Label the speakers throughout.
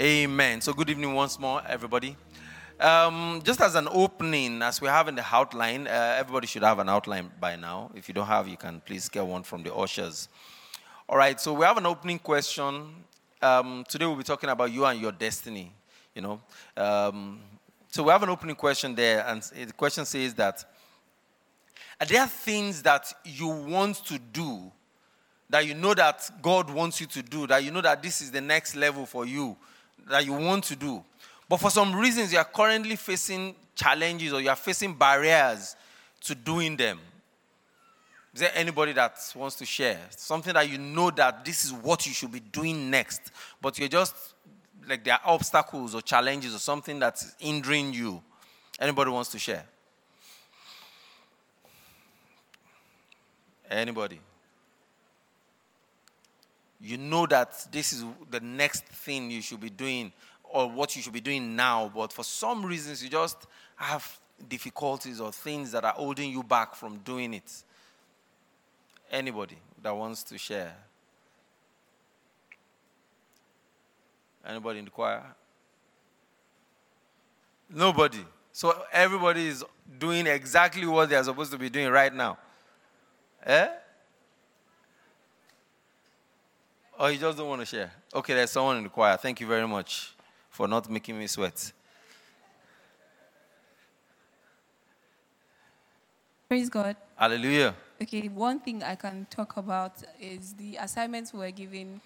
Speaker 1: Amen. So, good evening once more, everybody. Um, just as an opening, as we have in the outline, uh, everybody should have an outline by now. If you don't have, you can please get one from the ushers. All right, so we have an opening question. Um, today we'll be talking about you and your destiny. You know, um, so we have an opening question there, and the question says that: Are there things that you want to do that you know that God wants you to do, that you know that this is the next level for you, that you want to do. But for some reasons, you are currently facing challenges or you are facing barriers to doing them. Is there anybody that wants to share something that you know that this is what you should be doing next, but you're just like there are obstacles or challenges or something that's hindering you? Anybody wants to share? Anybody? you know that this is the next thing you should be doing or what you should be doing now, but for some reasons you just have difficulties or things that are holding you back from doing it. Anybody that wants to share? Anybody in the choir? Nobody. So everybody is doing exactly what they are supposed to be doing right now. Eh? Oh, you just don't want to share? Okay, there's someone in the choir. Thank you very much for not making me sweat.
Speaker 2: Praise God.
Speaker 1: Hallelujah.
Speaker 2: Okay, one thing I can talk about is the assignments we were given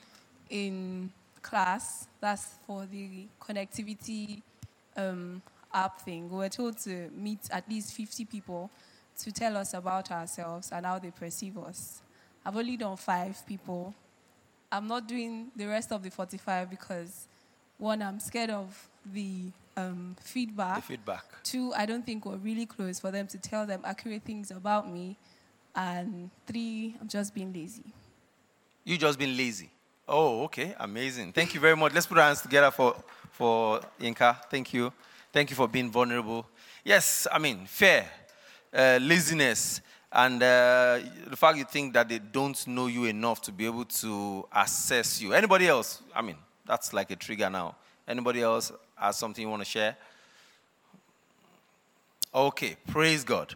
Speaker 2: in class. That's for the connectivity um, app thing. We were told to meet at least 50 people to tell us about ourselves and how they perceive us. I've only done five people. I'm not doing the rest of the 45 because, one, I'm scared of the um, feedback.
Speaker 1: The feedback.
Speaker 2: Two, I don't think we're really close for them to tell them accurate things about me. And three, I'm just being lazy.
Speaker 1: You just been lazy. Oh, okay. Amazing. Thank you very much. Let's put our hands together for, for Yinka. Thank you. Thank you for being vulnerable. Yes, I mean, fair. Uh, laziness and uh, the fact you think that they don't know you enough to be able to assess you. Anybody else? I mean, that's like a trigger now. Anybody else has something you want to share? Okay, praise God.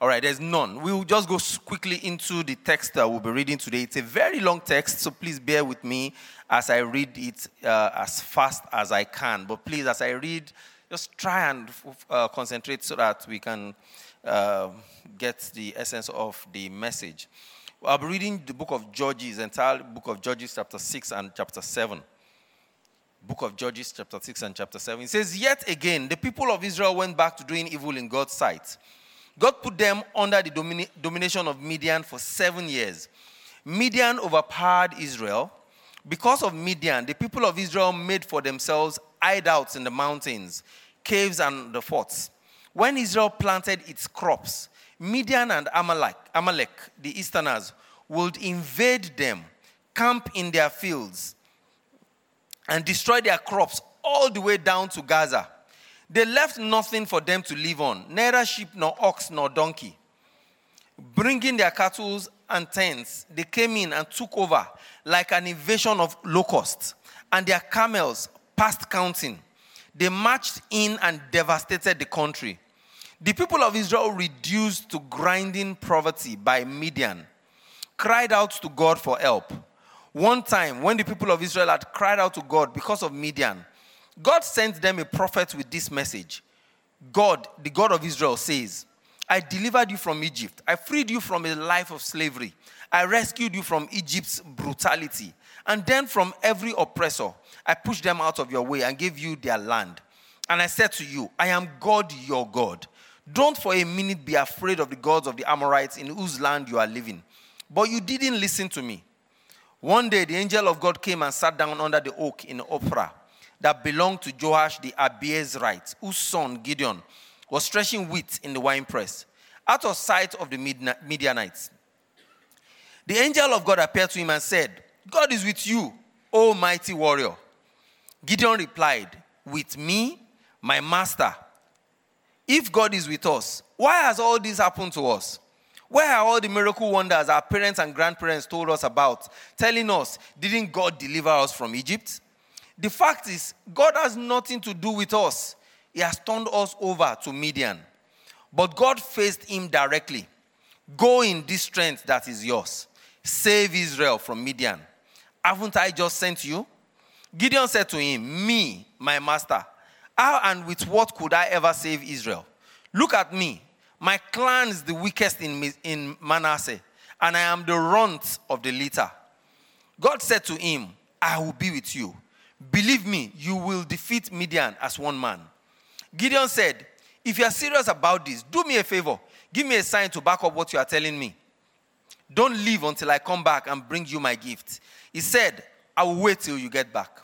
Speaker 1: All right, there's none. We'll just go quickly into the text that we'll be reading today. It's a very long text, so please bear with me as I read it uh, as fast as I can. But please, as I read, just try and uh, concentrate so that we can uh, get the essence of the message. I'll be reading the book of Judges, entire book of Judges, chapter 6 and chapter 7. Book of Judges, chapter 6 and chapter 7. It says, Yet again, the people of Israel went back to doing evil in God's sight. God put them under the domination of Midian for seven years. Midian overpowered Israel. Because of Midian, the people of Israel made for themselves hideouts in the mountains, caves, and the forts. When Israel planted its crops, Midian and Amalek, Amalek, the Easterners, would invade them, camp in their fields, and destroyed their crops all the way down to Gaza. They left nothing for them to live on, neither sheep nor ox nor donkey. Bringing their cattle and tents, they came in and took over like an invasion of locusts, and their camels past counting. They marched in and devastated the country. The people of Israel, reduced to grinding poverty by Midian, cried out to God for help. One time, when the people of Israel had cried out to God because of Midian, God sent them a prophet with this message God, the God of Israel, says, I delivered you from Egypt. I freed you from a life of slavery. I rescued you from Egypt's brutality. And then from every oppressor, I pushed them out of your way and gave you their land. And I said to you, I am God, your God. Don't for a minute be afraid of the gods of the Amorites in whose land you are living. But you didn't listen to me. One day, the angel of God came and sat down under the oak in Ophrah that belonged to Joash the Abiezrite, whose son Gideon was threshing wheat in the winepress, out of sight of the Midianites. The angel of God appeared to him and said, God is with you, O mighty warrior. Gideon replied, With me, my master. If God is with us, why has all this happened to us? Where are all the miracle wonders our parents and grandparents told us about, telling us, didn't God deliver us from Egypt? The fact is, God has nothing to do with us. He has turned us over to Midian. But God faced him directly. Go in this strength that is yours. Save Israel from Midian. Haven't I just sent you? Gideon said to him, Me, my master, how and with what could I ever save Israel? Look at me. My clan is the weakest in, in Manasseh, and I am the runt of the litter. God said to him, I will be with you. Believe me, you will defeat Midian as one man. Gideon said, If you are serious about this, do me a favor. Give me a sign to back up what you are telling me. Don't leave until I come back and bring you my gift. He said, I will wait till you get back.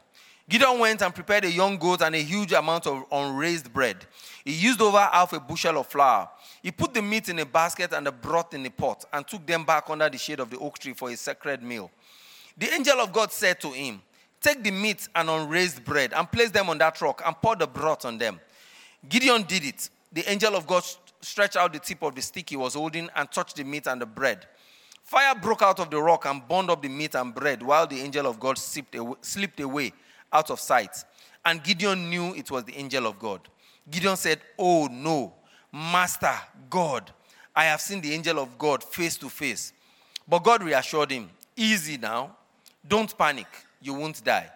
Speaker 1: Gideon went and prepared a young goat and a huge amount of unraised bread. He used over half a bushel of flour. He put the meat in a basket and the broth in a pot and took them back under the shade of the oak tree for a sacred meal. The angel of God said to him, Take the meat and unraised bread and place them on that rock and pour the broth on them. Gideon did it. The angel of God stretched out the tip of the stick he was holding and touched the meat and the bread. Fire broke out of the rock and burned up the meat and bread while the angel of God slipped away, out of sight. And Gideon knew it was the angel of God. Gideon said, Oh no, Master God, I have seen the angel of God face to face. But God reassured him, Easy now, don't panic you won't die.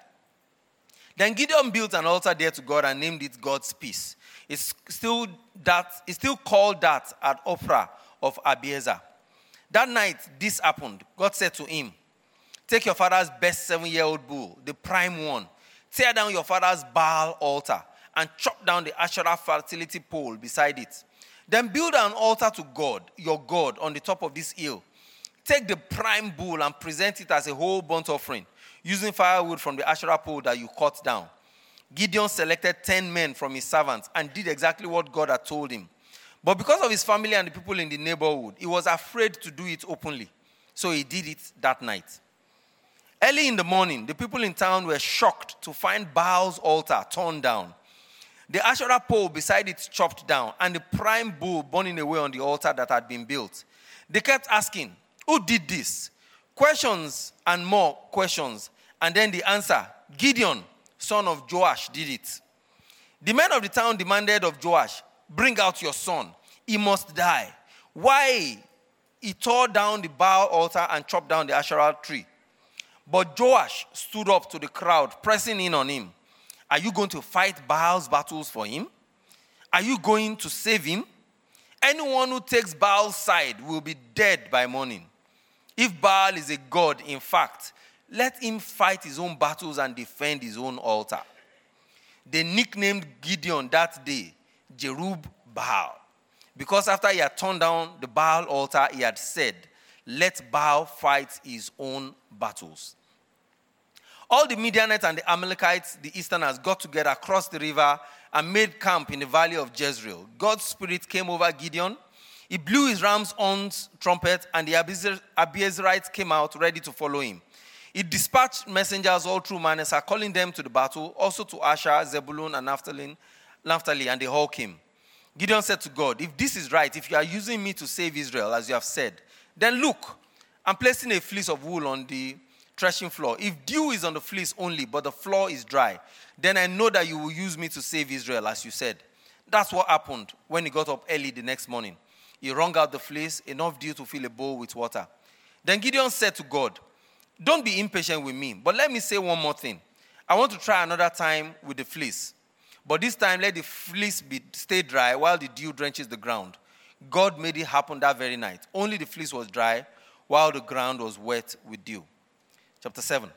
Speaker 1: Then Gideon built an altar there to God and named it God's peace. It's still that it's still called that at Ophrah of Abiezer. That night, this happened. God said to him, Take your father's best seven-year-old bull, the prime one, tear down your father's Baal altar, and chop down the Asherah fertility pole beside it. Then build an altar to God, your God, on the top of this hill. Take the prime bull and present it as a whole burnt offering using firewood from the Asherah pole that you cut down. Gideon selected 10 men from his servants and did exactly what God had told him. But because of his family and the people in the neighborhood, he was afraid to do it openly. So he did it that night. Early in the morning, the people in town were shocked to find Baal's altar torn down, the Asherah pole beside it chopped down, and the prime bull burning away on the altar that had been built. They kept asking, Who did this? Questions and more questions and then the answer Gideon, son of Joash, did it. The men of the town demanded of Joash, Bring out your son. He must die. Why? He tore down the Baal altar and chopped down the Asherah tree. But Joash stood up to the crowd, pressing in on him. Are you going to fight Baal's battles for him? Are you going to save him? Anyone who takes Baal's side will be dead by morning. If Baal is a god, in fact, let him fight his own battles and defend his own altar. They nicknamed Gideon that day Jerub Baal. Because after he had torn down the Baal altar, he had said, Let Baal fight his own battles. All the Midianites and the Amalekites, the Easterners, got together across the river and made camp in the valley of Jezreel. God's spirit came over Gideon. He blew his ram's horns trumpet, and the Abiezerites came out ready to follow him. He dispatched messengers all through Manasseh, calling them to the battle, also to Asher, Zebulun, and Naphtali, Naphtali, and they all came. Gideon said to God, If this is right, if you are using me to save Israel, as you have said, then look, I'm placing a fleece of wool on the threshing floor. If dew is on the fleece only, but the floor is dry, then I know that you will use me to save Israel, as you said. That's what happened when he got up early the next morning. He wrung out the fleece, enough dew to fill a bowl with water. Then Gideon said to God, don't be impatient with me. But let me say one more thing. I want to try another time with the fleece. But this time, let the fleece be, stay dry while the dew drenches the ground. God made it happen that very night. Only the fleece was dry while the ground was wet with dew. Chapter 7.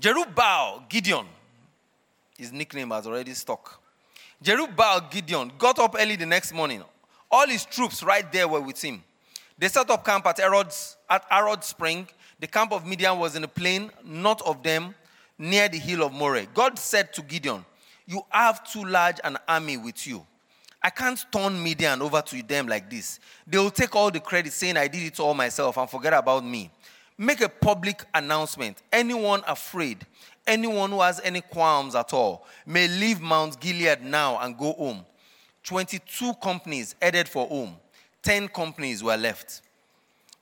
Speaker 1: Jerubbaal Gideon, his nickname has already stuck. Jerubbaal Gideon got up early the next morning. All his troops right there were with him. They set up camp at Erod's, at Arod Spring. The camp of Midian was in a plain, north of them, near the hill of Moreh. God said to Gideon, You have too large an army with you. I can't turn Midian over to them like this. They will take all the credit saying I did it all myself and forget about me. Make a public announcement. Anyone afraid, anyone who has any qualms at all, may leave Mount Gilead now and go home. 22 companies headed for home, 10 companies were left.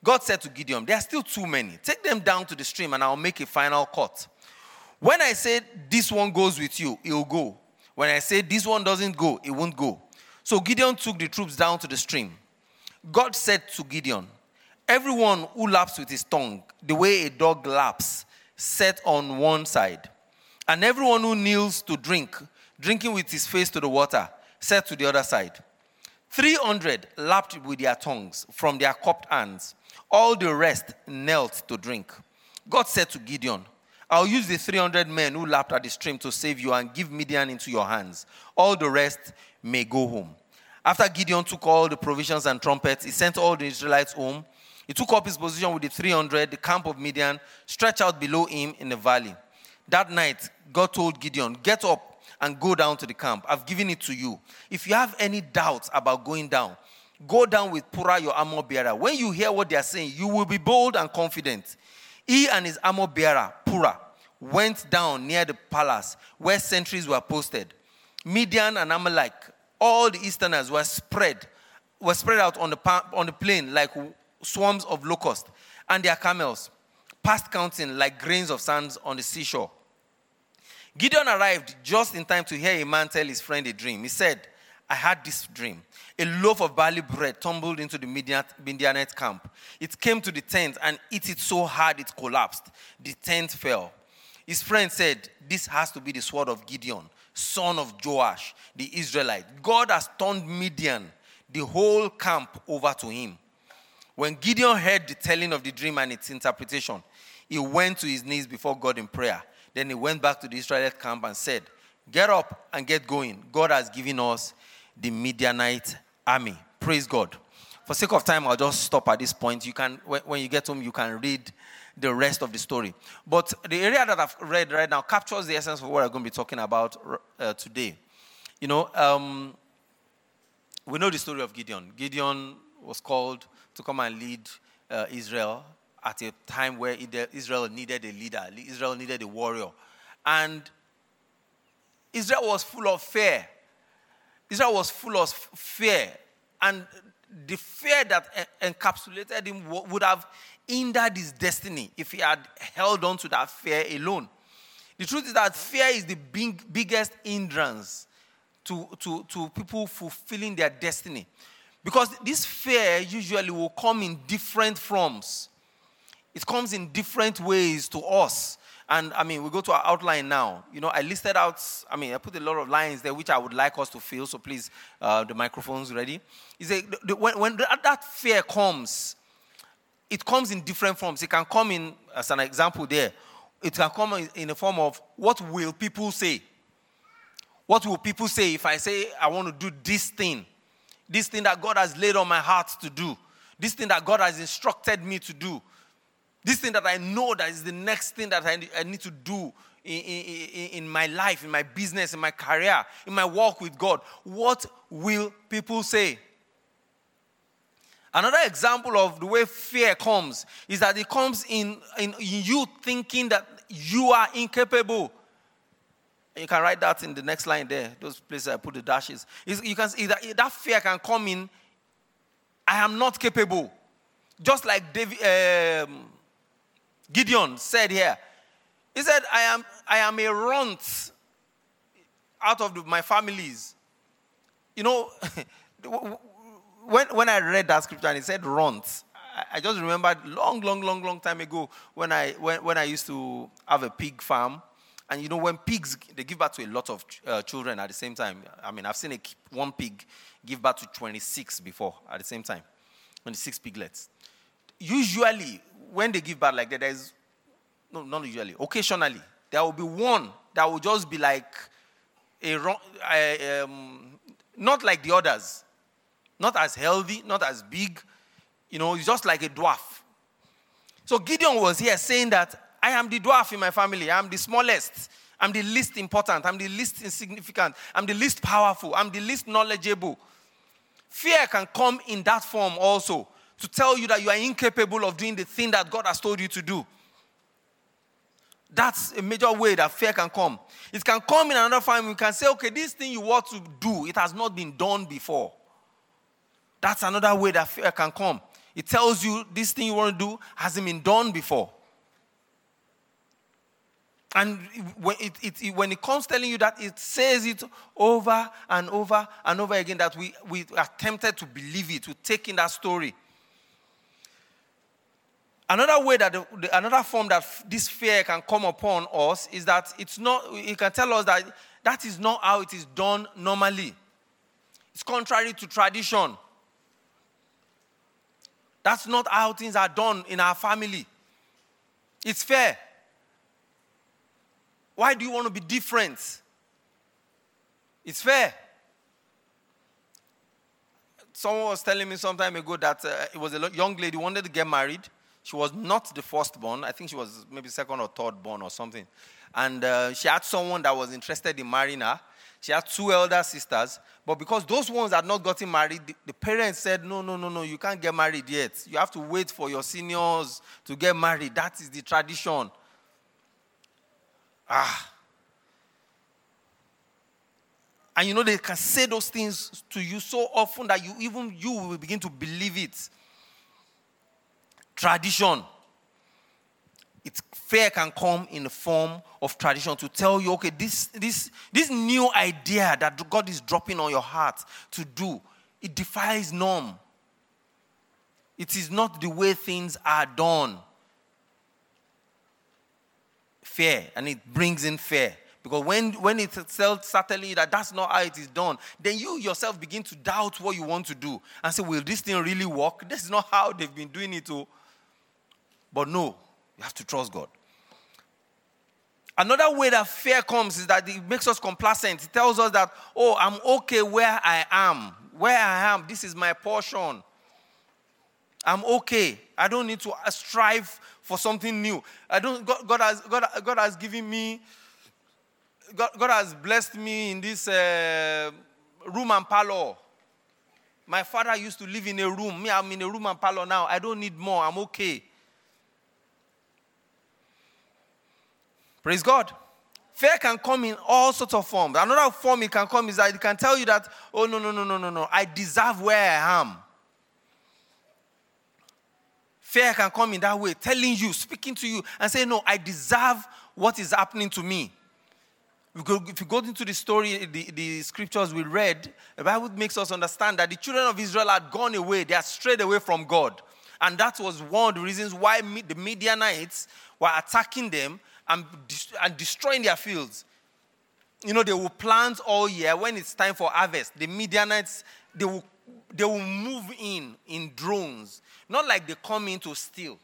Speaker 1: God said to Gideon, There are still too many. Take them down to the stream and I'll make a final cut. When I say this one goes with you, it will go. When I say this one doesn't go, it won't go. So Gideon took the troops down to the stream. God said to Gideon, Everyone who laps with his tongue, the way a dog laps, set on one side. And everyone who kneels to drink, drinking with his face to the water, set to the other side. 300 lapped with their tongues from their cupped hands. All the rest knelt to drink. God said to Gideon, I'll use the 300 men who lapped at the stream to save you and give Midian into your hands. All the rest may go home. After Gideon took all the provisions and trumpets, he sent all the Israelites home. He took up his position with the 300, the camp of Midian, stretched out below him in the valley. That night, God told Gideon, Get up and go down to the camp. I've given it to you. If you have any doubts about going down, go down with Purah, your armor bearer. When you hear what they are saying, you will be bold and confident. He and his armor bearer, Purah, went down near the palace where sentries were posted. Midian and Amalek all the Easterners were spread, were spread out on the, on the plain like swarms of locusts, and their camels, past counting like grains of sand on the seashore. Gideon arrived just in time to hear a man tell his friend a dream. He said, I had this dream. A loaf of barley bread tumbled into the Midianite camp. It came to the tent and hit it so hard it collapsed. The tent fell. His friend said, This has to be the sword of Gideon son of Joash, the Israelite. God has turned Midian, the whole camp, over to him. When Gideon heard the telling of the dream and its interpretation, he went to his knees before God in prayer. Then he went back to the Israelite camp and said, Get up and get going. God has given us the Midianite army. Praise God. For sake of time, I'll just stop at this point. You can, when you get home, you can read the rest of the story. But the area that I've read right now captures the essence of what I'm going to be talking about uh, today. You know, um, we know the story of Gideon. Gideon was called to come and lead uh, Israel at a time where Israel needed a leader, Israel needed a warrior. And Israel was full of fear. Israel was full of fear. And the fear that encapsulated him would have hindered his destiny if he had held on to that fear alone. The truth is that fear is the big, biggest hindrance to, to, to people fulfilling their destiny. Because this fear usually will come in different forms. It comes in different ways to us. And I mean, we go to our outline now. You know, I listed out, I mean, I put a lot of lines there which I would like us to feel. So please, uh, the microphone's ready. Is when, when that fear comes, it comes in different forms. It can come in, as an example there, it can come in, in the form of what will people say? What will people say if I say I want to do this thing? This thing that God has laid on my heart to do. This thing that God has instructed me to do. This thing that I know that is the next thing that I, need to do in, in, in my life, in my business, in my career, in my walk with God. What will people say? Another example of the way fear comes is that it comes in, in, in you thinking that you are incapable. You can write that in the next line there, those places I put the dashes. you can see that, that fear can come in, I am not capable. Just like David, um, Gideon said here. He said, I am, I am a runt out of the, my families. You know, when, when I read that scripture and it said runt, I, I just remembered long, long, long, long time ago when I, when, when I used to have a pig farm. And you know, when pigs, they give birth to a lot of uh, children at the same time. I mean, I've seen a, one pig give birth to 26 before at the same time, 26 piglets. Usually, when they give birth like that, there's, no, not usually, occasionally, there will be one that will just be like a, a um, not like the others. Not as healthy, not as big. You know, he's just like a dwarf. So Gideon was here saying that I am the dwarf in my family. I am the smallest. I'm the least important. I'm the least insignificant. I'm the least powerful. I'm the least knowledgeable. Fear can come in that form also to tell you that you are incapable of doing the thing that God has told you to do. That's a major way that fear can come. It can come in another form. You can say, okay, this thing you want to do, it has not been done before. That's another way that fear can come. It tells you this thing you want to do hasn't been done before. And when it, it, when it comes telling you that, it says it over and over and over again that we, we are tempted to believe it, to take in that story. Another way that the, the, another form that f- this fear can come upon us is that it's not. It can tell us that that is not how it is done normally. It's contrary to tradition. That's not how things are done in our family. It's fair. Why do you want to be different? It's fair. Someone was telling me some time ago that uh, it was a young lady wanted to get married she was not the firstborn. I think she was maybe second or third born or something. And uh, she had someone that was interested in marrying her. She had two elder sisters. But because those ones had not gotten married, the, the parents said, no, no, no, no, you can't get married yet. You have to wait for your seniors to get married. That is the tradition. Ah. And you know, they can say those things to you so often that you even you will begin to believe it tradition. It's fear can come in the form of tradition to tell you, okay, this, this, this new idea that God is dropping on your heart to do, it defies norm. It is not the way things are done. Fear, and it brings in fear. Because when, when it telling you that that's not how it is done, then you yourself begin to doubt what you want to do and say, will this thing really work? This is not how they've been doing it. Oh. But no, you have to trust God. Another way that fear comes is that it makes us complacent. It tells us that, oh, I'm okay where I am. Where I am, this is my portion. I'm okay. I don't need to strive for something new. I don't, God, God has, God, God has given me, God, God has blessed me in this uh, room and parlor. My father used to live in a room. Me, I'm in a room and parlor now. I don't need more. I'm okay. Praise God. Fear can come in all sorts of forms. Another form it can come is that it can tell you that, oh, no, no, no, no, no, no, I deserve where I am. Fear can come in that way, telling you, speaking to you, and saying, no, I deserve what is happening to me. If you go into the story, the, the scriptures we read, the Bible makes us understand that the children of Israel had gone away, they had strayed away from God. And that was one of the reasons why the Midianites were attacking them and, and destroying their fields. You know, they will plant all year. When it's time for harvest, the Midianites, they will, they will move in in drones. Not like they come in to steal.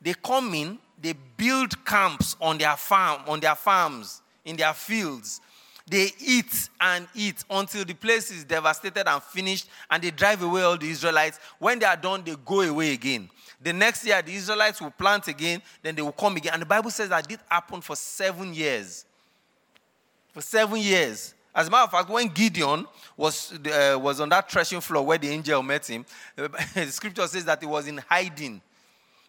Speaker 1: They come in, they build camps on their farm, on their farms, in their fields. They eat and eat until the place is devastated and finished, and they drive away all the Israelites. When they are done, they go away again. The next year, the Israelites will plant again, then they will come again. And the Bible says that did happen for seven years. For seven years. As a matter of fact, when Gideon was, uh, was on that threshing floor where the angel met him, the scripture says that he was in hiding.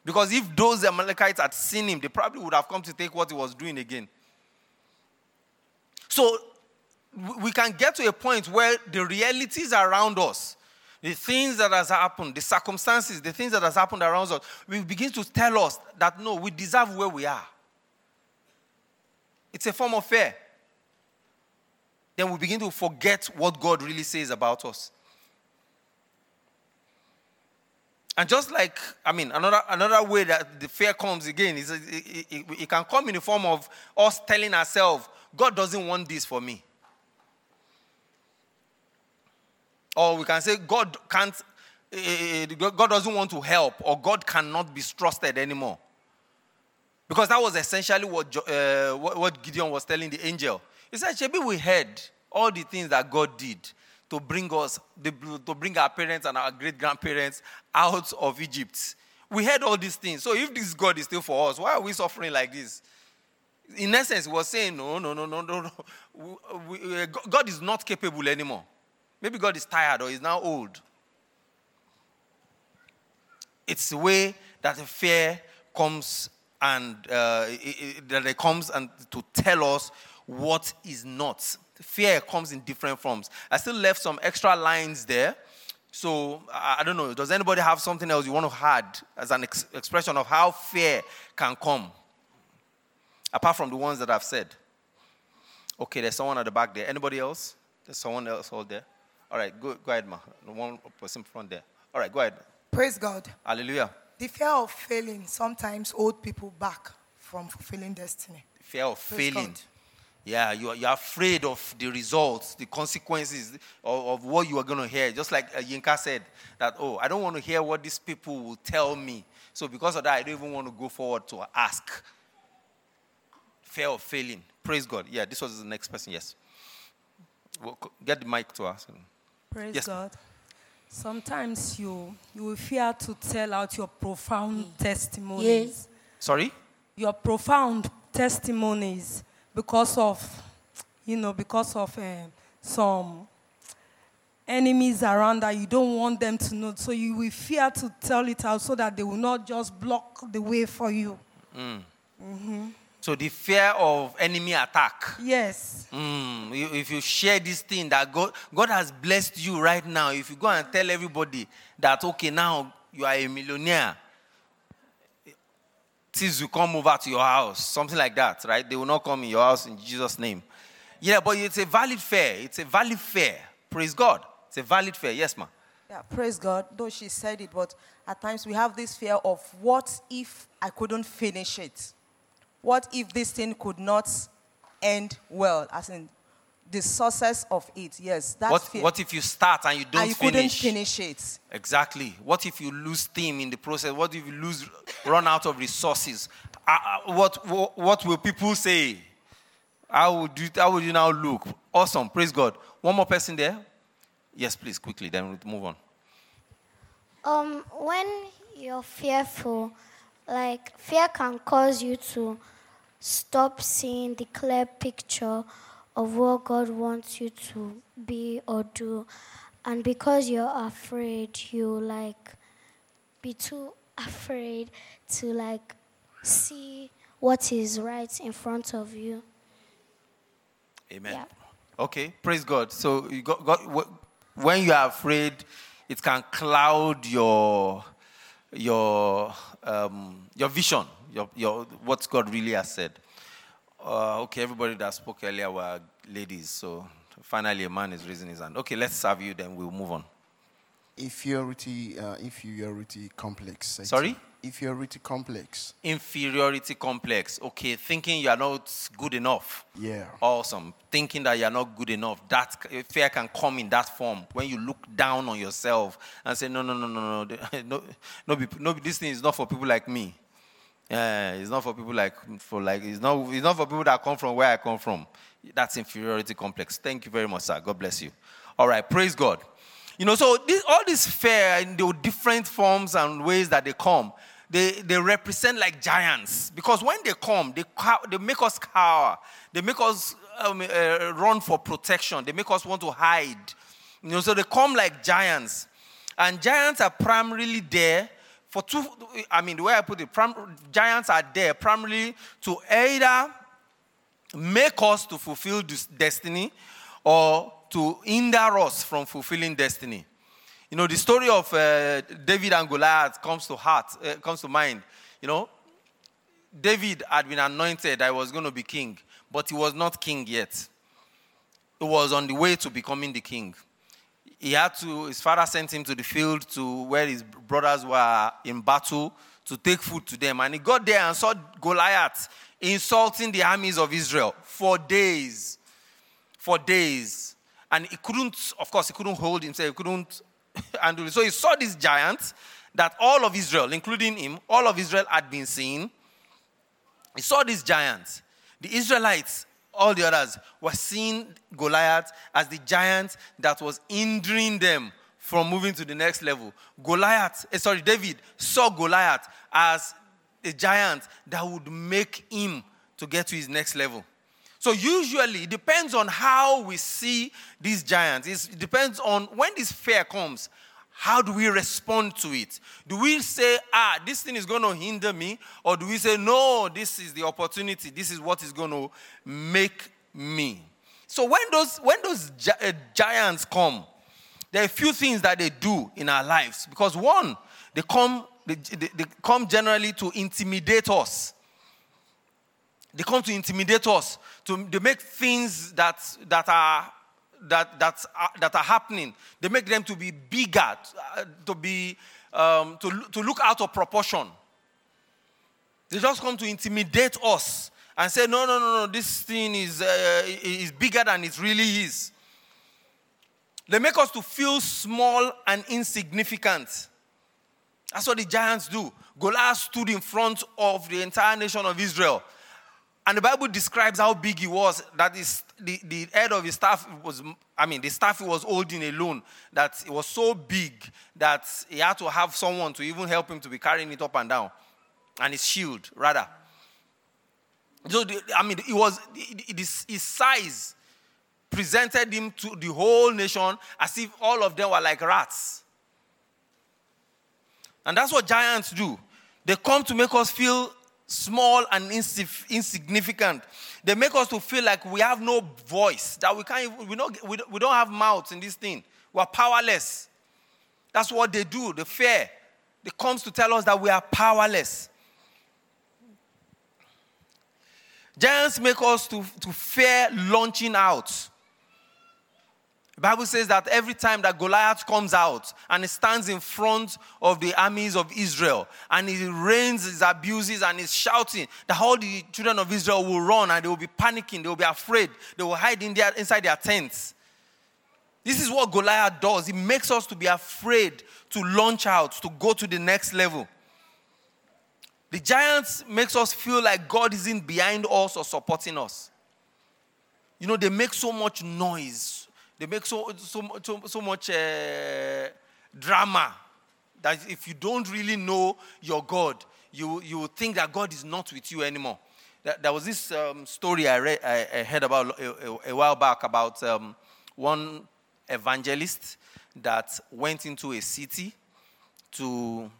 Speaker 1: Because if those Amalekites had seen him, they probably would have come to take what he was doing again. So we can get to a point where the realities around us the things that has happened, the circumstances, the things that has happened around us, will begin to tell us that no, we deserve where we are. It's a form of fear. Then we begin to forget what God really says about us. And just like, I mean, another, another way that the fear comes again is it, it, it, can come in the form of us telling ourselves, God doesn't want this for me. Or we can say God can't, uh, God doesn't want to help, or God cannot be trusted anymore. Because that was essentially what, uh, what Gideon was telling the angel. He said, Shebi, we heard all the things that God did to bring us, to bring our parents and our great grandparents out of Egypt. We heard all these things. So if this God is still for us, why are we suffering like this? In essence, he was saying, no, no, no, no, no, no. Uh, God is not capable anymore. Maybe God is tired or he's now old. It's the way that the fear comes and uh, it- it- that it comes and to tell us what is not. Fear comes in different forms. I still left some extra lines there. So I don't know. Does anybody have something else you want to add as an ex- expression of how fear can come, apart from the ones that I've said? Okay, there's someone at the back there. Anybody else? There's someone else all there. All right, go, go ahead, ma. The one person front there. All right, go ahead.
Speaker 3: Praise God.
Speaker 1: Hallelujah.
Speaker 3: The fear of failing sometimes hold people back from fulfilling destiny.
Speaker 1: Fear of
Speaker 3: Praise
Speaker 1: failing.
Speaker 3: God.
Speaker 1: Yeah, you are, you're afraid of the results, the consequences of, of what you are going to hear. Just like uh, Yinka said, that, oh, I don't want to hear what these people will tell me. So because of that, I don't even want to go forward to ask. Fear of failing. Praise God. Yeah, this was the next person. Yes. Get the mic to us.
Speaker 4: Praise
Speaker 1: Yes.
Speaker 4: God. Sometimes you you will fear to tell out your profound testimonies.
Speaker 5: Yes.
Speaker 1: Sorry?
Speaker 4: Your profound testimonies because of you know because of uh, some enemies around that you don't want them to know. So you will fear to tell it out so that they will not just block the way for you.
Speaker 1: So the fear of enemy attack.
Speaker 4: Yes.
Speaker 1: Mm, you- if you share this thing that God, God has blessed you right now, if you go and tell everybody that, okay, now you are a millionaire, things will come over to your house, something like that, right? They will not come in your house in Jesus' name. Yeah, but it's a valid fear. It's a valid fear. Praise God. It's a valid fear. Yes, ma'am.
Speaker 6: Yeah, praise God. Though she said it, but at times we have this fear of what if I couldn't finish it? What if this thing could not end well? As in the sources of it. Yes, that's
Speaker 1: What,
Speaker 6: fear.
Speaker 1: what if you start and you don't
Speaker 6: and you couldn't
Speaker 1: finish?
Speaker 6: finish it.
Speaker 1: Exactly. What if you lose steam in the process? What if you lose, run out of resources? Uh, uh, what, what, what will people say? How would, you, how would you now look? Awesome. Praise God. One more person there? Yes, please, quickly. Then we'll move on.
Speaker 5: Um, when you're fearful, like fear can cause you to stop seeing the clear picture of what God wants you to be or do. And because you're afraid, you like be too afraid to like see what is right in front of you.
Speaker 1: Amen.
Speaker 5: Yeah.
Speaker 1: Okay, praise God. So you got, got when you are afraid, it can cloud your your um, your vision, your, your what God really has said. Uh, okay, everybody that spoke earlier were ladies, so finally a man is raising his hand. Okay, let's serve you, then we'll move on.
Speaker 7: Inferiority, uh, inferiority complex. I
Speaker 1: Sorry?
Speaker 7: Inferiority complex.
Speaker 1: Inferiority complex. Okay, thinking you are not good enough.
Speaker 7: Yeah.
Speaker 1: Awesome. Thinking that you're not good enough. That fear can come in that form when you look down on yourself and say, no, no, no, no, no, no, no, be- no, this thing is not for people like me. Yeah, it's not for people like for like it's not it's not for people that come from where I come from. That's inferiority complex. Thank you very much, sir. God bless you. All right, praise God. You know, so this, all this fear in the different forms and ways that they come, they, they represent like giants because when they come, they, they make us cower. They make us um, uh, run for protection. They make us want to hide. You know, so they come like giants. And giants are primarily there for two, I mean, the way I put it, prim, giants are there primarily to either make us to fulfill this destiny or to hinder us from fulfilling destiny. You know, the story of uh, David and Goliath comes to heart, uh, comes to mind. You know, David had been anointed I was going to be king, but he was not king yet. He was on the way to becoming the king. He had to, his father sent him to the field to where his brothers were in battle to take food to them. And he got there and saw Goliath insulting the armies of Israel for days. For days. And he couldn't, of course, he couldn't hold himself, he couldn't handle it. So he saw this giant that all of Israel, including him, all of Israel had been seeing. He saw this giant. The Israelites, all the others, were seeing Goliath as the giant that was hindering them from moving to the next level. Goliath, eh, sorry, David saw Goliath as a giant that would make him to get to his next level. So usually it depends on how we see these giants. It depends on when this fear comes, how do we respond to it? Do we say, ah, this thing is going to hinder me? Or do we say, no, this is the opportunity. This is what is going to make me. So when those, when those gi- uh, giants come, there are a few things that they do in our lives. Because one, they come, they, they, they come generally to intimidate us. They come to intimidate us. To, they make things that, that, are, that, that, are, that are happening, they make them to be bigger, uh, to, be, um, to, to look out of proportion. They just come to intimidate us and say, no, no, no, no, this thing is, uh, is bigger than it really is. They make us to feel small and insignificant. That's what the giants do. Goliath stood in front of the entire nation of Israel. And the Bible describes how big he was, that is, the, the head of his staff was, I mean, the staff he was holding alone, that it was so big that he had to have someone to even help him to be carrying it up and down. And his shield, rather. So, the, I mean, it was, it, it is, his size presented him to the whole nation as if all of them were like rats. And that's what giants do. They come to make us feel small and insif- insignificant. They make us to feel like we have no voice, that we can't even, we don't, we we don't have mouths in this thing. We're powerless. That's what they do, the fear. It comes to tell us that we are powerless. Giants make us to, to fear launching out. The Bible says that every time that Goliath comes out and he stands in front of the armies of Israel and he rains his abuses and he's shouting, that all the children of Israel will run and they will be panicking, they will be afraid, they will hide in their, inside their tents. This is what Goliath does. He makes us to be afraid to launch out, to go to the next level. The giants makes us feel like God isn't behind us or supporting us. You know, they make so much noise. They make so, so, so, so much uh, drama that if you don't really know your God, you, you think that God is not with you anymore. There, was this um, story I, read, I, I heard about a, a while back about um, one evangelist that went into a city to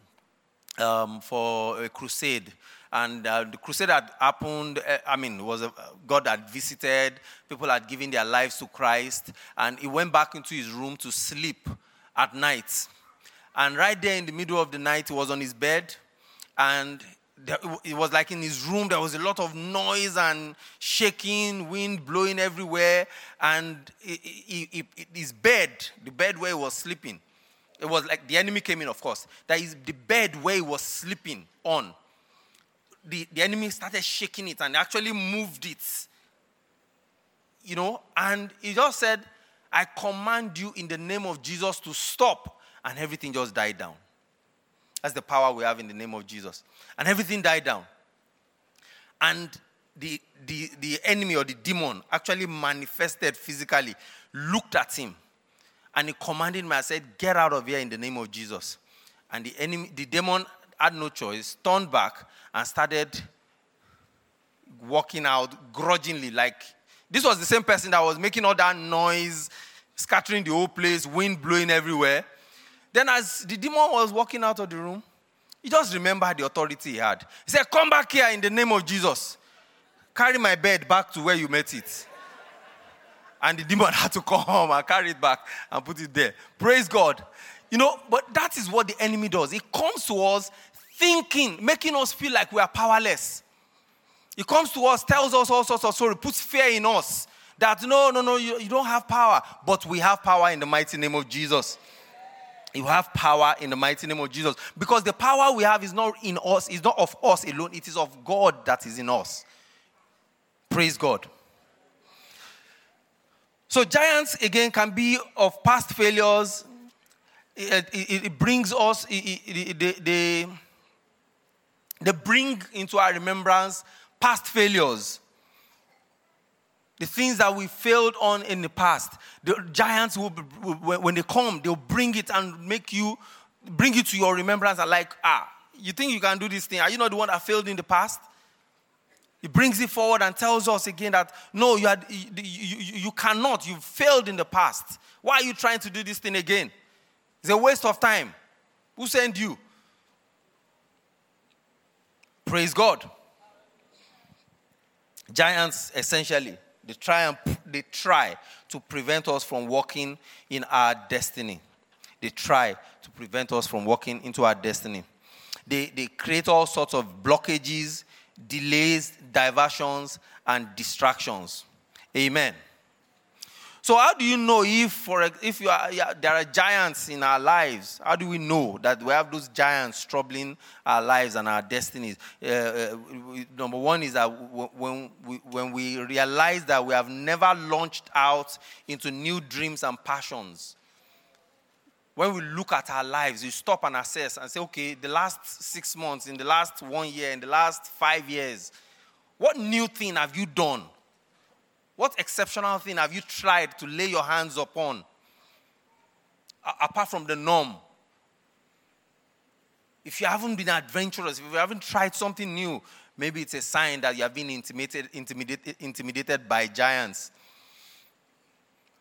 Speaker 1: um, for a crusade. And uh, the crusade had happened, uh, I mean, was a, God had visited, people had given their lives to Christ, and he went back into his room to sleep at night. And right there in the middle of the night, he was on his bed, and there, it was like in his room, there was a lot of noise and shaking, wind blowing everywhere, and he, he, he, his bed, the bed where he was sleeping, it was like the enemy came in, of course. That is the bed where he was sleeping on. The, the enemy started shaking it and actually moved it. You know, and he just said, I command you in the name of Jesus to stop. And everything just died down. That's the power we have in the name of Jesus. And everything died down. And the, the, the enemy or the demon actually manifested physically, looked at him, and he commanded me. I said, Get out of here in the name of Jesus. And the enemy, the demon had no choice, turned back and started walking out grudgingly. Like this was the same person that was making all that noise, scattering the whole place, wind blowing everywhere. Then, as the demon was walking out of the room, he just remembered the authority he had. He said, Come back here in the name of Jesus. Carry my bed back to where you met it. And the demon had to come home and carry it back and put it there. Praise God. You know, but that is what the enemy does. He comes to us thinking, making us feel like we are powerless. He comes to us, tells us all sorts of stories, puts fear in us that no, no, no, you, you don't have power. But we have power in the mighty name of Jesus. You have power in the mighty name of Jesus. Because the power we have is not in us, is not of us alone, it is of God that is in us. Praise God. So, giants again can be of past failures. It, it, it brings us, it, they bring into our remembrance past failures. The things that we failed on in the past. The giants will, when they come, they'll bring it and make you, bring it to your remembrance and like, ah, you think you can do this thing? Are you not the one that failed in the past? It brings it forward and tells us again that no, you, had, you, you, you cannot. You've failed in the past. Why are you trying to do this thing again? It's a waste of time. Who sent you? Praise God. Giants, essentially, they try and they try to prevent us from walking in our destiny. They try to prevent us from walking into our destiny. They, they create all sorts of blockages, delays, diversions, and distractions. Amen. So, how do you know if, for if you are, there are giants in our lives? How do we know that we have those giants troubling our lives and our destinies? Uh, uh, number one is that when we, when we realize that we have never launched out into new dreams and passions, when we look at our lives, we stop and assess and say, okay, the last six months, in the last one year, in the last five years, what new thing have you done? What exceptional thing have you tried to lay your hands upon a- apart from the norm? If you haven't been adventurous, if you haven't tried something new, maybe it's a sign that you have been intimidated, intimidated, intimidated by giants.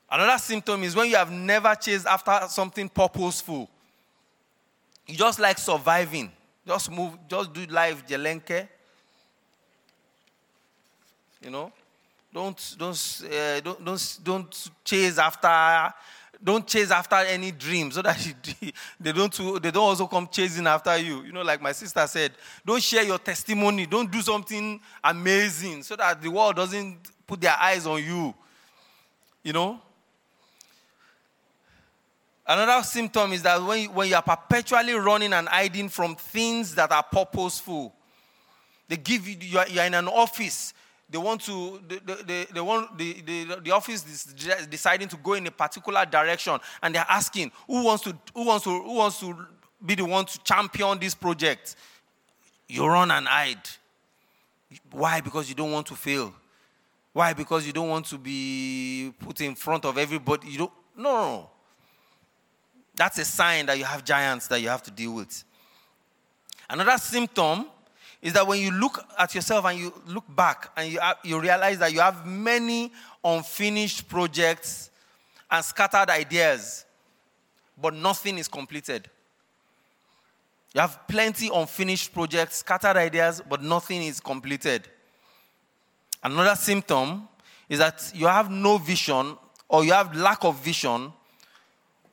Speaker 1: Another symptom is when you have never chased after something purposeful. You just like surviving. Just move, just do life, jelenke. You know? Don't, don't, uh, don't, don't, don't chase after don't chase after any dream so that they don't they don't also come chasing after you. You know like my sister said don't share your testimony. Don't do something amazing so that the world doesn't put their eyes on you. You know? Another symptom is that when you, when you are perpetually running and hiding from things that are purposeful they give you you are, you are in an office they want to they, they, they want the, the, the office is deciding to go in a particular direction and they're asking who wants to who wants to who wants to be the one to champion this project? You run and hide. Why? Because you don't want to fail. Why? Because you don't want to be put in front of everybody. You don't no, no. that's a sign that you have giants that you have to deal with. Another symptom is that when you look at yourself and you look back and you, you realize that you have many unfinished projects and scattered ideas, but nothing is completed. You have plenty unfinished projects, scattered ideas, but nothing is completed. Another symptom is that you have no vision or you have lack of vision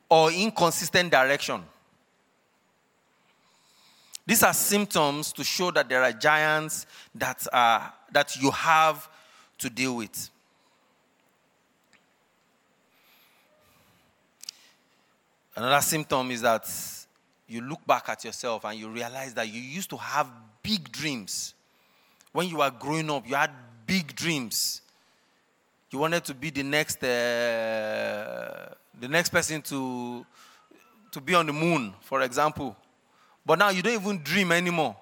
Speaker 1: or inconsistent direction. These are symptoms to show that there are giants that, are, that you have to deal with. Another symptom is that you look back at yourself and you realize that you used to have big dreams. When you were growing up, you had big dreams. You wanted to be the next, uh, the next person to, to be on the moon, for example. But now you don't even dream anymore.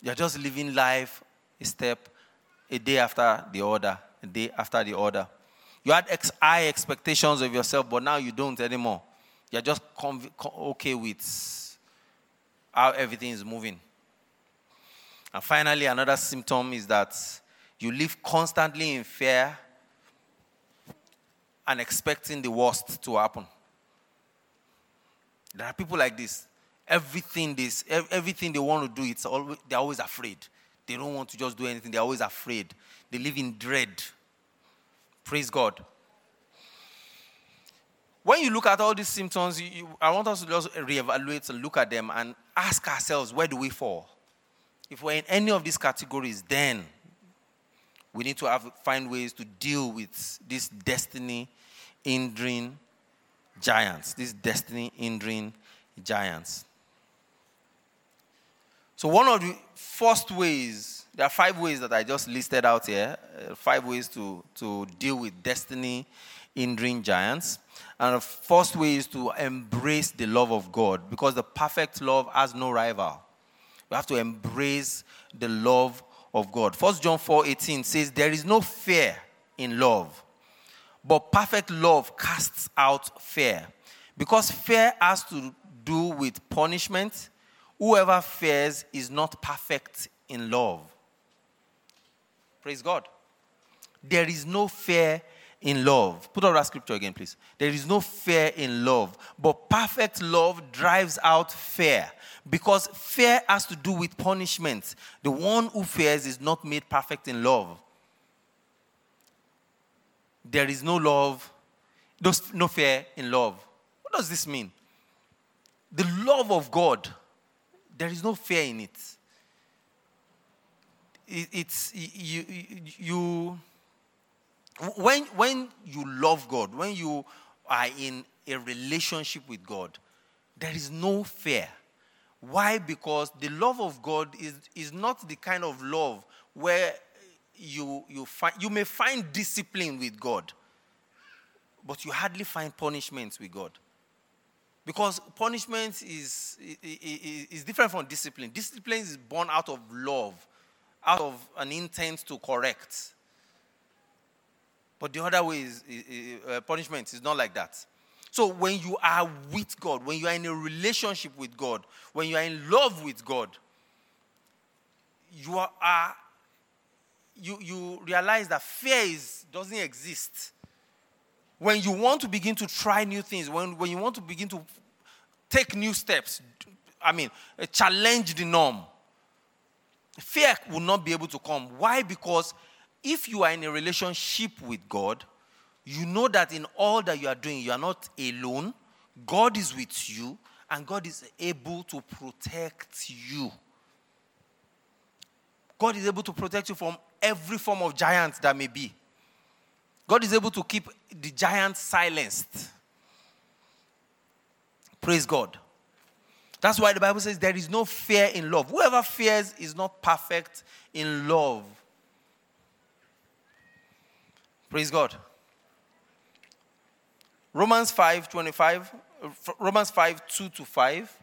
Speaker 1: You're just living life a step, a day after the other, a day after the other. You had ex- high expectations of yourself, but now you don't anymore. You're just conv- okay with how everything is moving. And finally, another symptom is that you live constantly in fear and expecting the worst to happen. There are people like this everything they, everything they want to do, it's always, they're always afraid. They don't want to just do anything, they're always afraid. They live in dread. Praise God. When you look at all these symptoms, you, you, I want us to just reevaluate and look at them and ask ourselves, where do we fall? If we're in any of these categories, then we need to have, find ways to deal with this destiny hindering giants, this destiny hindering giants. So, one of the first ways, there are five ways that I just listed out here, uh, five ways to, to deal with destiny hindering giants. And the first way is to embrace the love of God because the perfect love has no rival. We have to embrace the love of God. First John 4 18 says, There is no fear in love, but perfect love casts out fear. Because fear has to do with punishment Whoever fears is not perfect in love. Praise God. There is no fear in love. Put up that scripture again, please. There is no fear in love, but perfect love drives out fear because fear has to do with punishment. The one who fears is not made perfect in love. There is no love, no fear in love. What does this mean? The love of God, there is no fear in it. it it's you, you when, when you love God, when you are in a relationship with God, there is no fear. Why? Because the love of God is, is not the kind of love where you, you, find, you may find discipline with God, but you hardly find punishments with God. Because punishment is, is, is different from discipline. Discipline is born out of love, out of an intent to correct. But the other way is, uh, punishment is not like that. So when you are with God, when you are in a relationship with God, when you are in love with God, you are you, you realize that fear is, doesn't exist. When you want to begin to try new things, when, when you want to begin to take new steps, I mean, eh, challenge the norm, fear will not be able to come. Why? Because if you are in a relationship with God, you know that in all that you are doing, you are not alone. God is with you, and God is able to protect you. God is able to protect you from every form of giant that may be. God is able to keep the giant silenced. Praise God. That's why the Bible says there is no fear in love. Whoever fears is not perfect in love. Praise God. Romans 5 25, Romans 5 2 to 5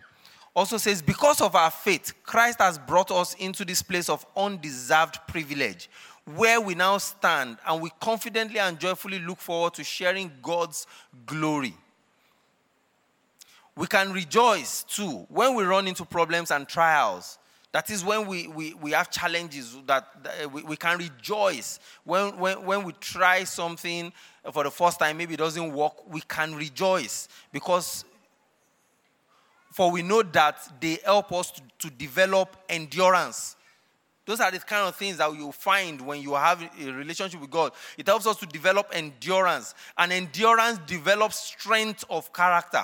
Speaker 1: also says, Because of our faith, Christ has brought us into this place of undeserved privilege, where we now stand and we confidently and joyfully look forward to sharing God's glory. We can rejoice too when we run into problems and trials that is when we, we, we have challenges that, that eh, we, we can rejoice. When, when, when we try something for the first time, maybe it doesn't work, we can rejoice because for we know that they help us to, to develop endurance. Those are the kind of things that you find when you have a relationship with God. It helps us to develop endurance, and endurance develops strength of character.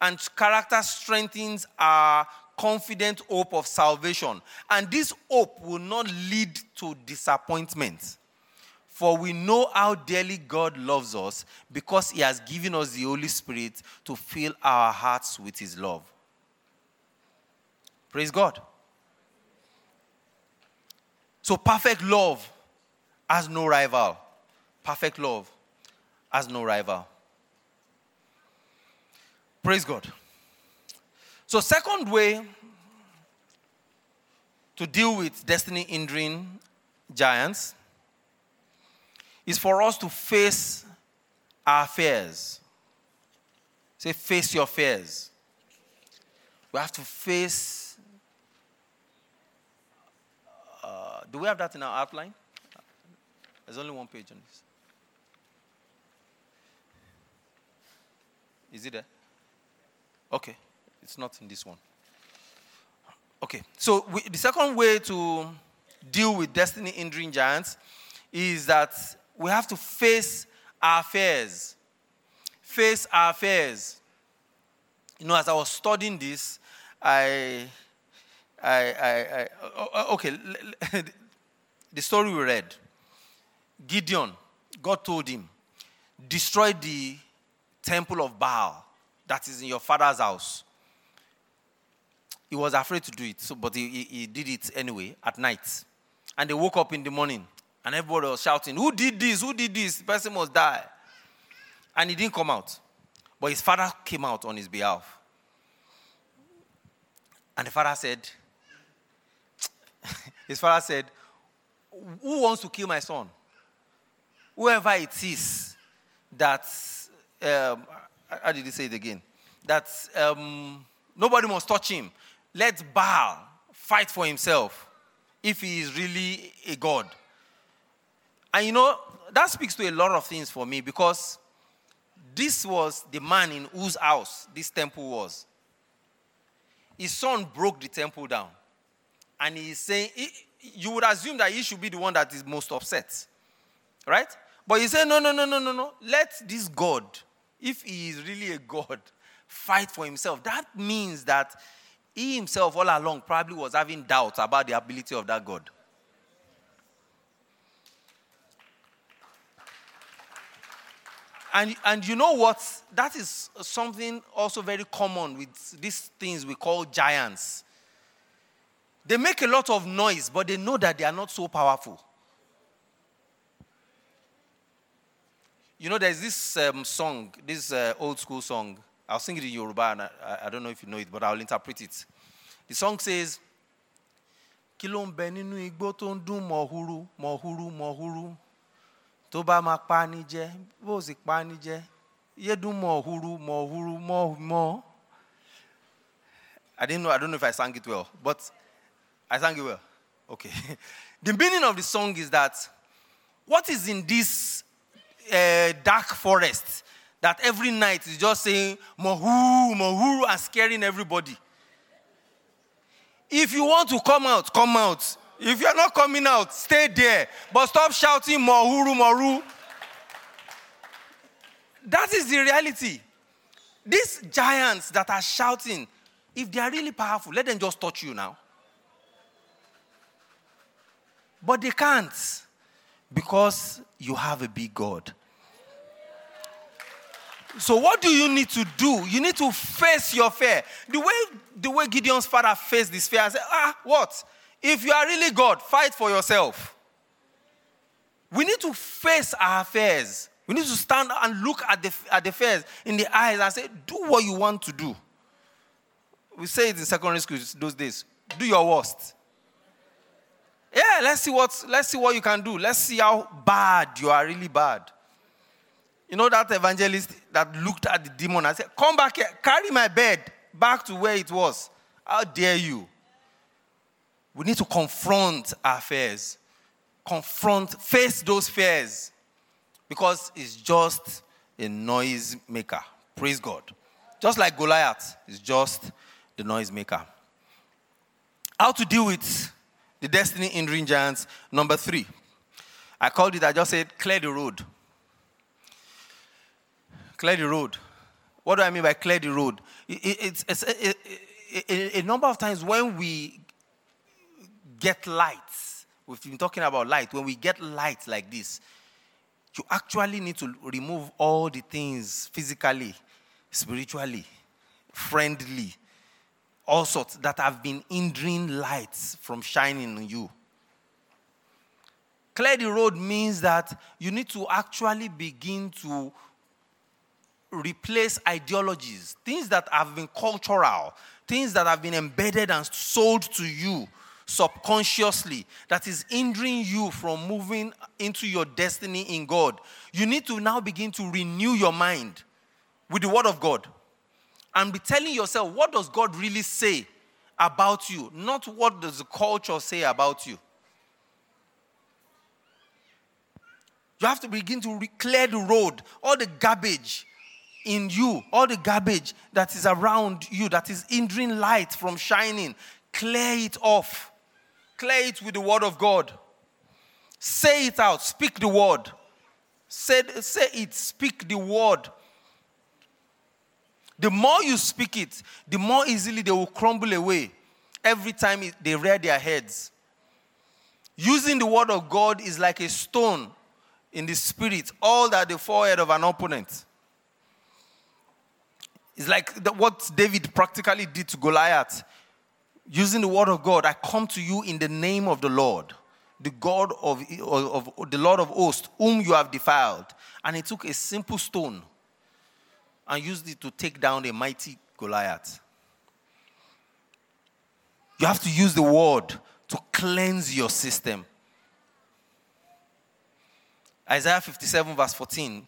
Speaker 1: And character strengthens our confident hope of salvation. And this hope will not lead to disappointment. For we know how dearly God loves us because He has given us the Holy Spirit to fill our hearts with His love. Praise God. So, perfect love has no rival. Perfect love has no rival. Praise God. So, second way to deal with destiny hindering giants is for us to face our fears. Say, face your fears. We have to face. Uh, do we have that in our outline? There's only one page on this. Is it there? Okay. It's not in this one. Okay, so we, the second way to deal with destiny hindering giants is that we have to face our fears. Face our fears. You know, as I was studying this, I, I, I, I okay, the story we read. Gideon, God told him, destroy the temple of Baal that is in your father's house. He was afraid to do it, so, but he, he did it anyway at night. And they woke up in the morning and everybody was shouting, Who did this? Who did this? The person must die. And he didn't come out. But his father came out on his behalf. And the father said, His father said, Who wants to kill my son? Whoever it is that, um, how did he say it again? That um, nobody must touch him let Baal fight for himself if he is really a god. And you know, that speaks to a lot of things for me because this was the man in whose house this temple was. His son broke the temple down. And he's saying, he- you would assume that he should be the one that is most upset. Right? But he said, no, no, no, no, no, no. Let this God, if he is really a God, fight for himself. That means that he himself, all along, probably was having doubts about the ability of that God. And, and you know what? That is something also very common with these things we call giants. They make a lot of noise, but they know that they are not so powerful. You know, there's this um, song, this uh, old school song. I'll sing it in Yoruba, and I, I- don't know if you know it, but I'll interpret it. The song says, Kí ló ń bẹ nínú igbó tó ń dún mọ̀húrú, mọ̀húrú, mọ̀húrú? Tó bá máa pa ni jẹ, bó sì pa ni jẹ. Yé dún mọ̀húrú, mọ̀húrú, mọ̀, mọ̀. I didn't know, I don't know if I sang it well, but I sang it well. Okay. the meaning of the song is that what is in this uh, dark forest that every night is just saying mohu, mohu, and scaring everybody. If you want to come out, come out. If you're not coming out, stay there. But stop shouting mohuru, moru. That is the reality. These giants that are shouting, if they are really powerful, let them just touch you now. But they can't because you have a big God. So what do you need to do? You need to face your fear. The way the way Gideon's father faced this fear and said, ah, what? If you are really God, fight for yourself. We need to face our fears. We need to stand and look at the, at the fears in the eyes and say, do what you want to do. We say it in secondary school those days. Do your worst. Yeah, let's see what let's see what you can do. Let's see how bad you are really bad. You know that evangelist that looked at the demon and said, Come back here, carry my bed back to where it was. How dare you? We need to confront our fears. Confront, face those fears. Because it's just a noise maker. Praise God. Just like Goliath is just the noise maker. How to deal with the destiny hindering giants. Number three. I called it, I just said, clear the road. Clear the road. What do I mean by clear the road? It- it- it's, it's a, a- a- a number of times when we get lights, we've been talking about light, when we get light like this, you actually need to remove all the things physically, spiritually, friendly, all sorts that have been hindering lights from shining on you. Clear the road means that you need to actually begin to replace ideologies, things that have been cultural, things that have been embedded and sold to you subconsciously that is hindering you from moving into your destiny in God. You need to now begin to renew your mind with the Word of God and be telling yourself, what does God really say about you? Not what does the culture say about you. You have to begin to clear the road, all the garbage in you, all the garbage that is around you that is hindering light from shining. Clear it off. Clear it with the word of God. Say it out. Speak the word. Say, say it. Speak the word. The more you speak it, the more easily they will crumble away every time they rear their heads. Using the word of God is like a stone in the spirit, all that the forehead of an opponent. It's like what David practically did to Goliath. Using the word of God, I come to you in the name of the Lord, the God of, of, of the Lord of hosts, whom you have defiled. And he took a simple stone and used it to take down a mighty Goliath. You have to use the word to cleanse your system. Isaiah 57, verse 14.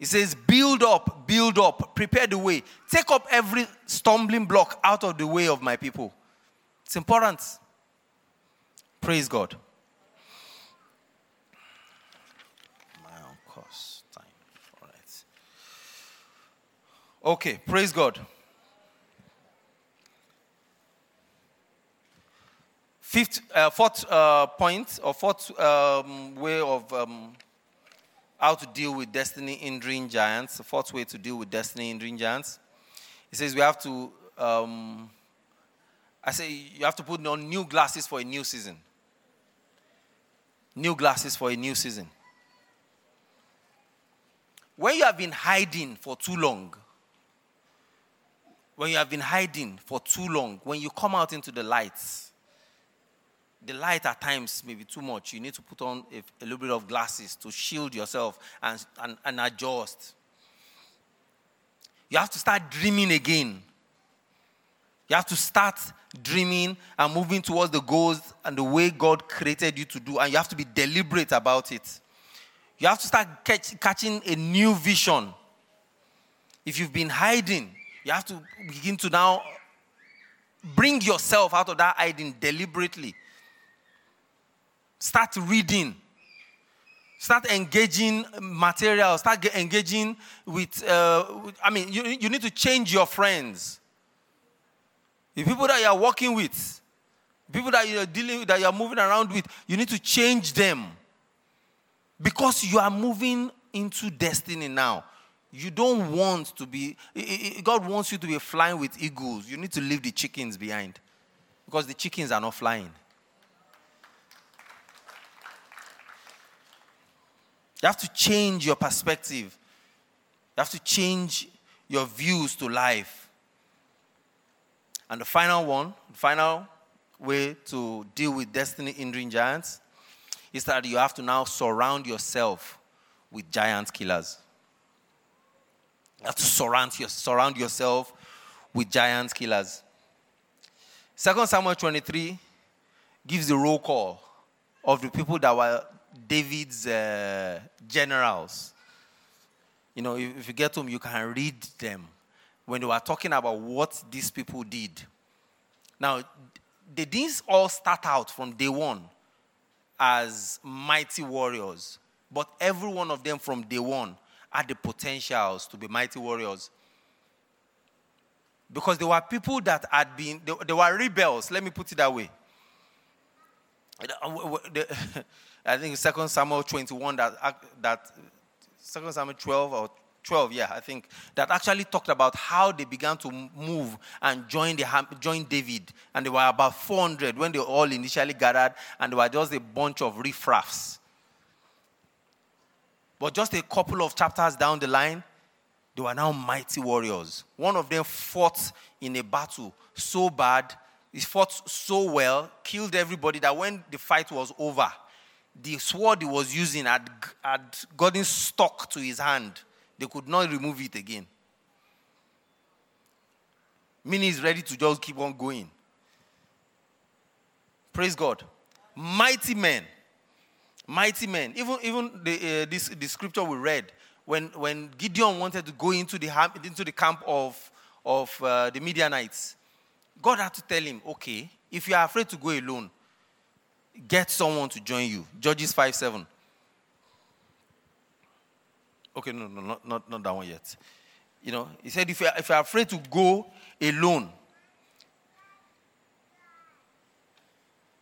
Speaker 1: It says, Build up, build up, prepare the way, take up every stumbling block out of the way of my people. It's important. Praise God. Okay, praise God. Fifth, uh, fourth uh, point, or fourth um, way of um, how to deal with destiny hindering giants, the fourth way to deal with destiny hindering giants. He says we have to, um, I say you have to put on new glasses for a new season. New glasses for a new season. When you have been hiding for too long, when you have been hiding for too long, when you come out into the lights, the light at times may be too much. You need to put on a, a little bit of glasses to shield yourself and, and, and adjust. You have to start dreaming again. You have to start dreaming and moving towards the goals and the way God created you to do, and you have to be deliberate about it. You have to start catch, catching a new vision. If you've been hiding, you have to begin to now bring yourself out of that hiding deliberately Start reading. Start engaging material. Start engaging with, uh, I mean, you, you need to change your friends. The people that you are working with, people that you're dealing with, that you're moving around with, you need to change them. Because you are moving into destiny now. You don't want to be, God wants you to be flying with eagles. You need to leave the chickens behind. Because the chickens are not flying. You have to change your perspective. You have to change your views to life. And the final one, the final way to deal with destiny hindering giants is that you have to now surround yourself with giant killers. Have to surround, surround yourself with giant killers. 2 Samuel 23 gives the roll call of the people that were David's uh, generals. You know, if, if you get home, you can read them when they were talking about what these people did. Now, they didn't all start out from day one as mighty warriors, but every one of them from day one had the potentials to be mighty warriors. Because there were people that had been, they, they were rebels, let me put it that way. Uh, I think Second Samuel 21 that that Second Samuel 12 or 12, yeah, I think that actually talked about how they began to move and join the join David, and they were about 400 when they all initially gathered, and they were just a bunch of riffraffs. But just a couple of chapters down the line, they were now mighty warriors. One of them fought in a battle so bad, he fought so well, killed everybody that when the fight was over, the sword he was using had, had gotten stuck to his hand. They could not remove it again. Meaning he's ready to just keep on going. Praise God. Mighty men. Mighty men. Even, even the, uh, this, the scripture we read, when, when Gideon wanted to go into the, into the camp of, of uh, the Midianites, God had to tell him, okay, if you are afraid to go alone, get someone to join you. Judges 5 7. Okay, no, no, not, not, not that one yet. You know, he said, if you're, if you're afraid to go alone,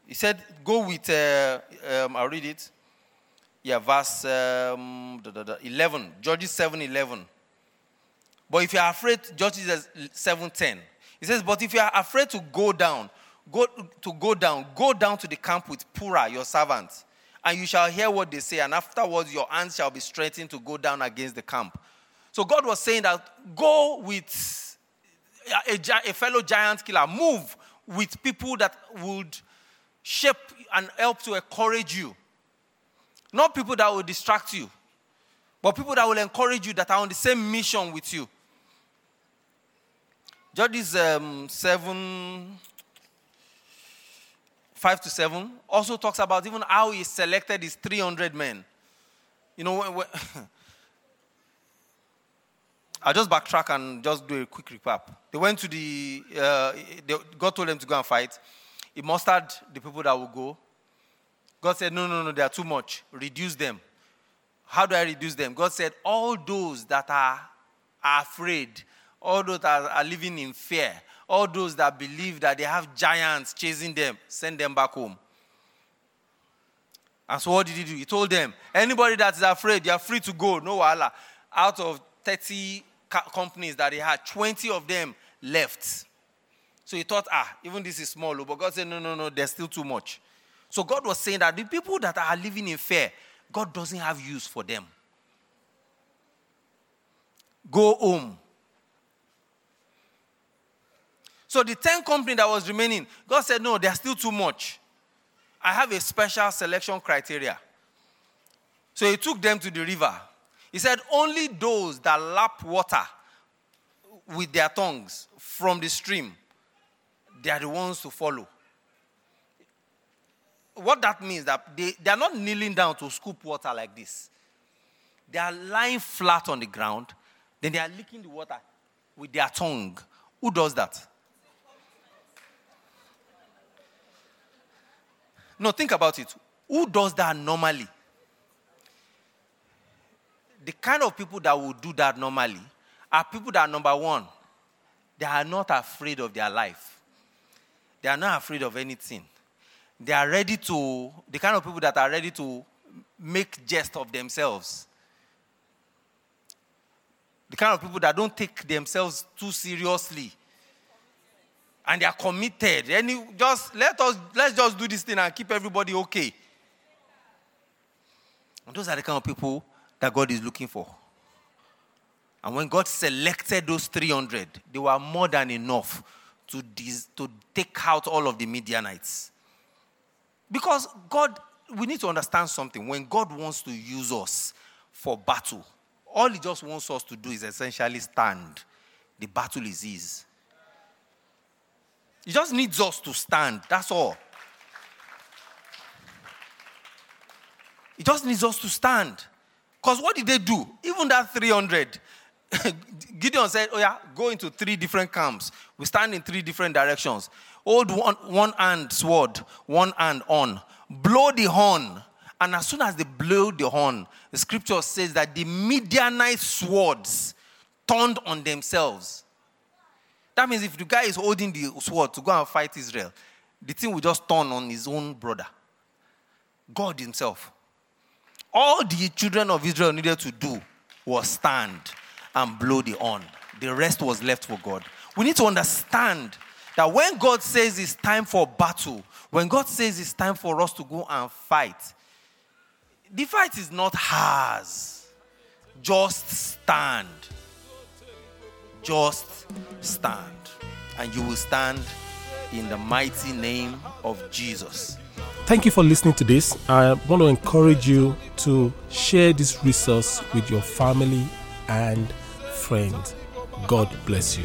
Speaker 1: he said, go with, uh, um, I'll read it. Yeah, verse um, da, da, da, 11, Judges 7 11. But if you're afraid, Judges 7 10. He says, but if you are afraid to go down, go to go down, go down to the camp with Purah, your servant, and you shall hear what they say, and afterwards your hands shall be straightened to go down against the camp. So God was saying that go with a, a, a fellow giant killer, move with people that would shape and help to encourage you. Not people that will distract you, but people that will encourage you that are on the same mission with you. Judges um, 7, 5 to 7 also talks about even how he selected his 300 men. You know, when, when I'll just backtrack and just do a quick recap. They went to the, uh, they, God told them to go and fight. He mustered the people that would go. God said, No, no, no, they are too much. Reduce them. How do I reduce them? God said, All those that are, afraid, all those that are living in fear, all those that believe that they have giants chasing them, send them back home. And so what did he do? He told them, anybody that is afraid, you are free to go, no wala. Out of 30 companies that he had, 20 of them left. So he thought, ah, even this is small. But God said, no, no, no, there's still too much. So God was saying that the people that are living in fear, God doesn't have use for them. Go home. So the 10 company that was remaining, God said, no, there's still too much. I have a special selection criteria. So he took them to the river. He said, only those that lap water with their tongues from the stream, they are the ones to follow. What that means that they, they are not kneeling down to scoop water like this. They are lying flat on the ground, then they are licking the water with their tongue. Who does that? No, think about it. Who does that normally? The kind of people that will do that normally are people that, number one, they are not afraid of their life. They are not afraid of anything. They are ready to, the kind of people that are ready to make jest of themselves. The kind of people that don't take themselves too seriously and they are committed. Any, just let us let's just do this thing and keep everybody okay. And those are the kind of people that God is looking for. And when God selected those 300, they were more than enough to, dis, to take out all of the Midianites. Because God, we need to understand something. When God wants to use us for battle, all He just wants us to do is essentially stand. The battle is His. He just needs us to stand. That's all. He just needs us to stand. Because what did they do? Even that 300, Gideon said, Oh, yeah, go into three different camps. We stand in three different directions. Hold one, one hand sword, one hand on. Blow the horn. And as soon as they blow the horn, the scripture says that the Midianite swords turned on themselves. That means if the guy is holding the sword to go and fight Israel, the thing will just turn on his own brother. God Himself. All the children of Israel needed to do was stand and blow the horn. The rest was left for God. We need to understand that when God says it's time for battle, when God says it's time for us to go and fight, the fight is not ours. Just stand. Just stand. And you will stand in the mighty name of Jesus.
Speaker 8: Thank you for listening to this. I want to encourage you to share this resource with your family and friends. God bless you.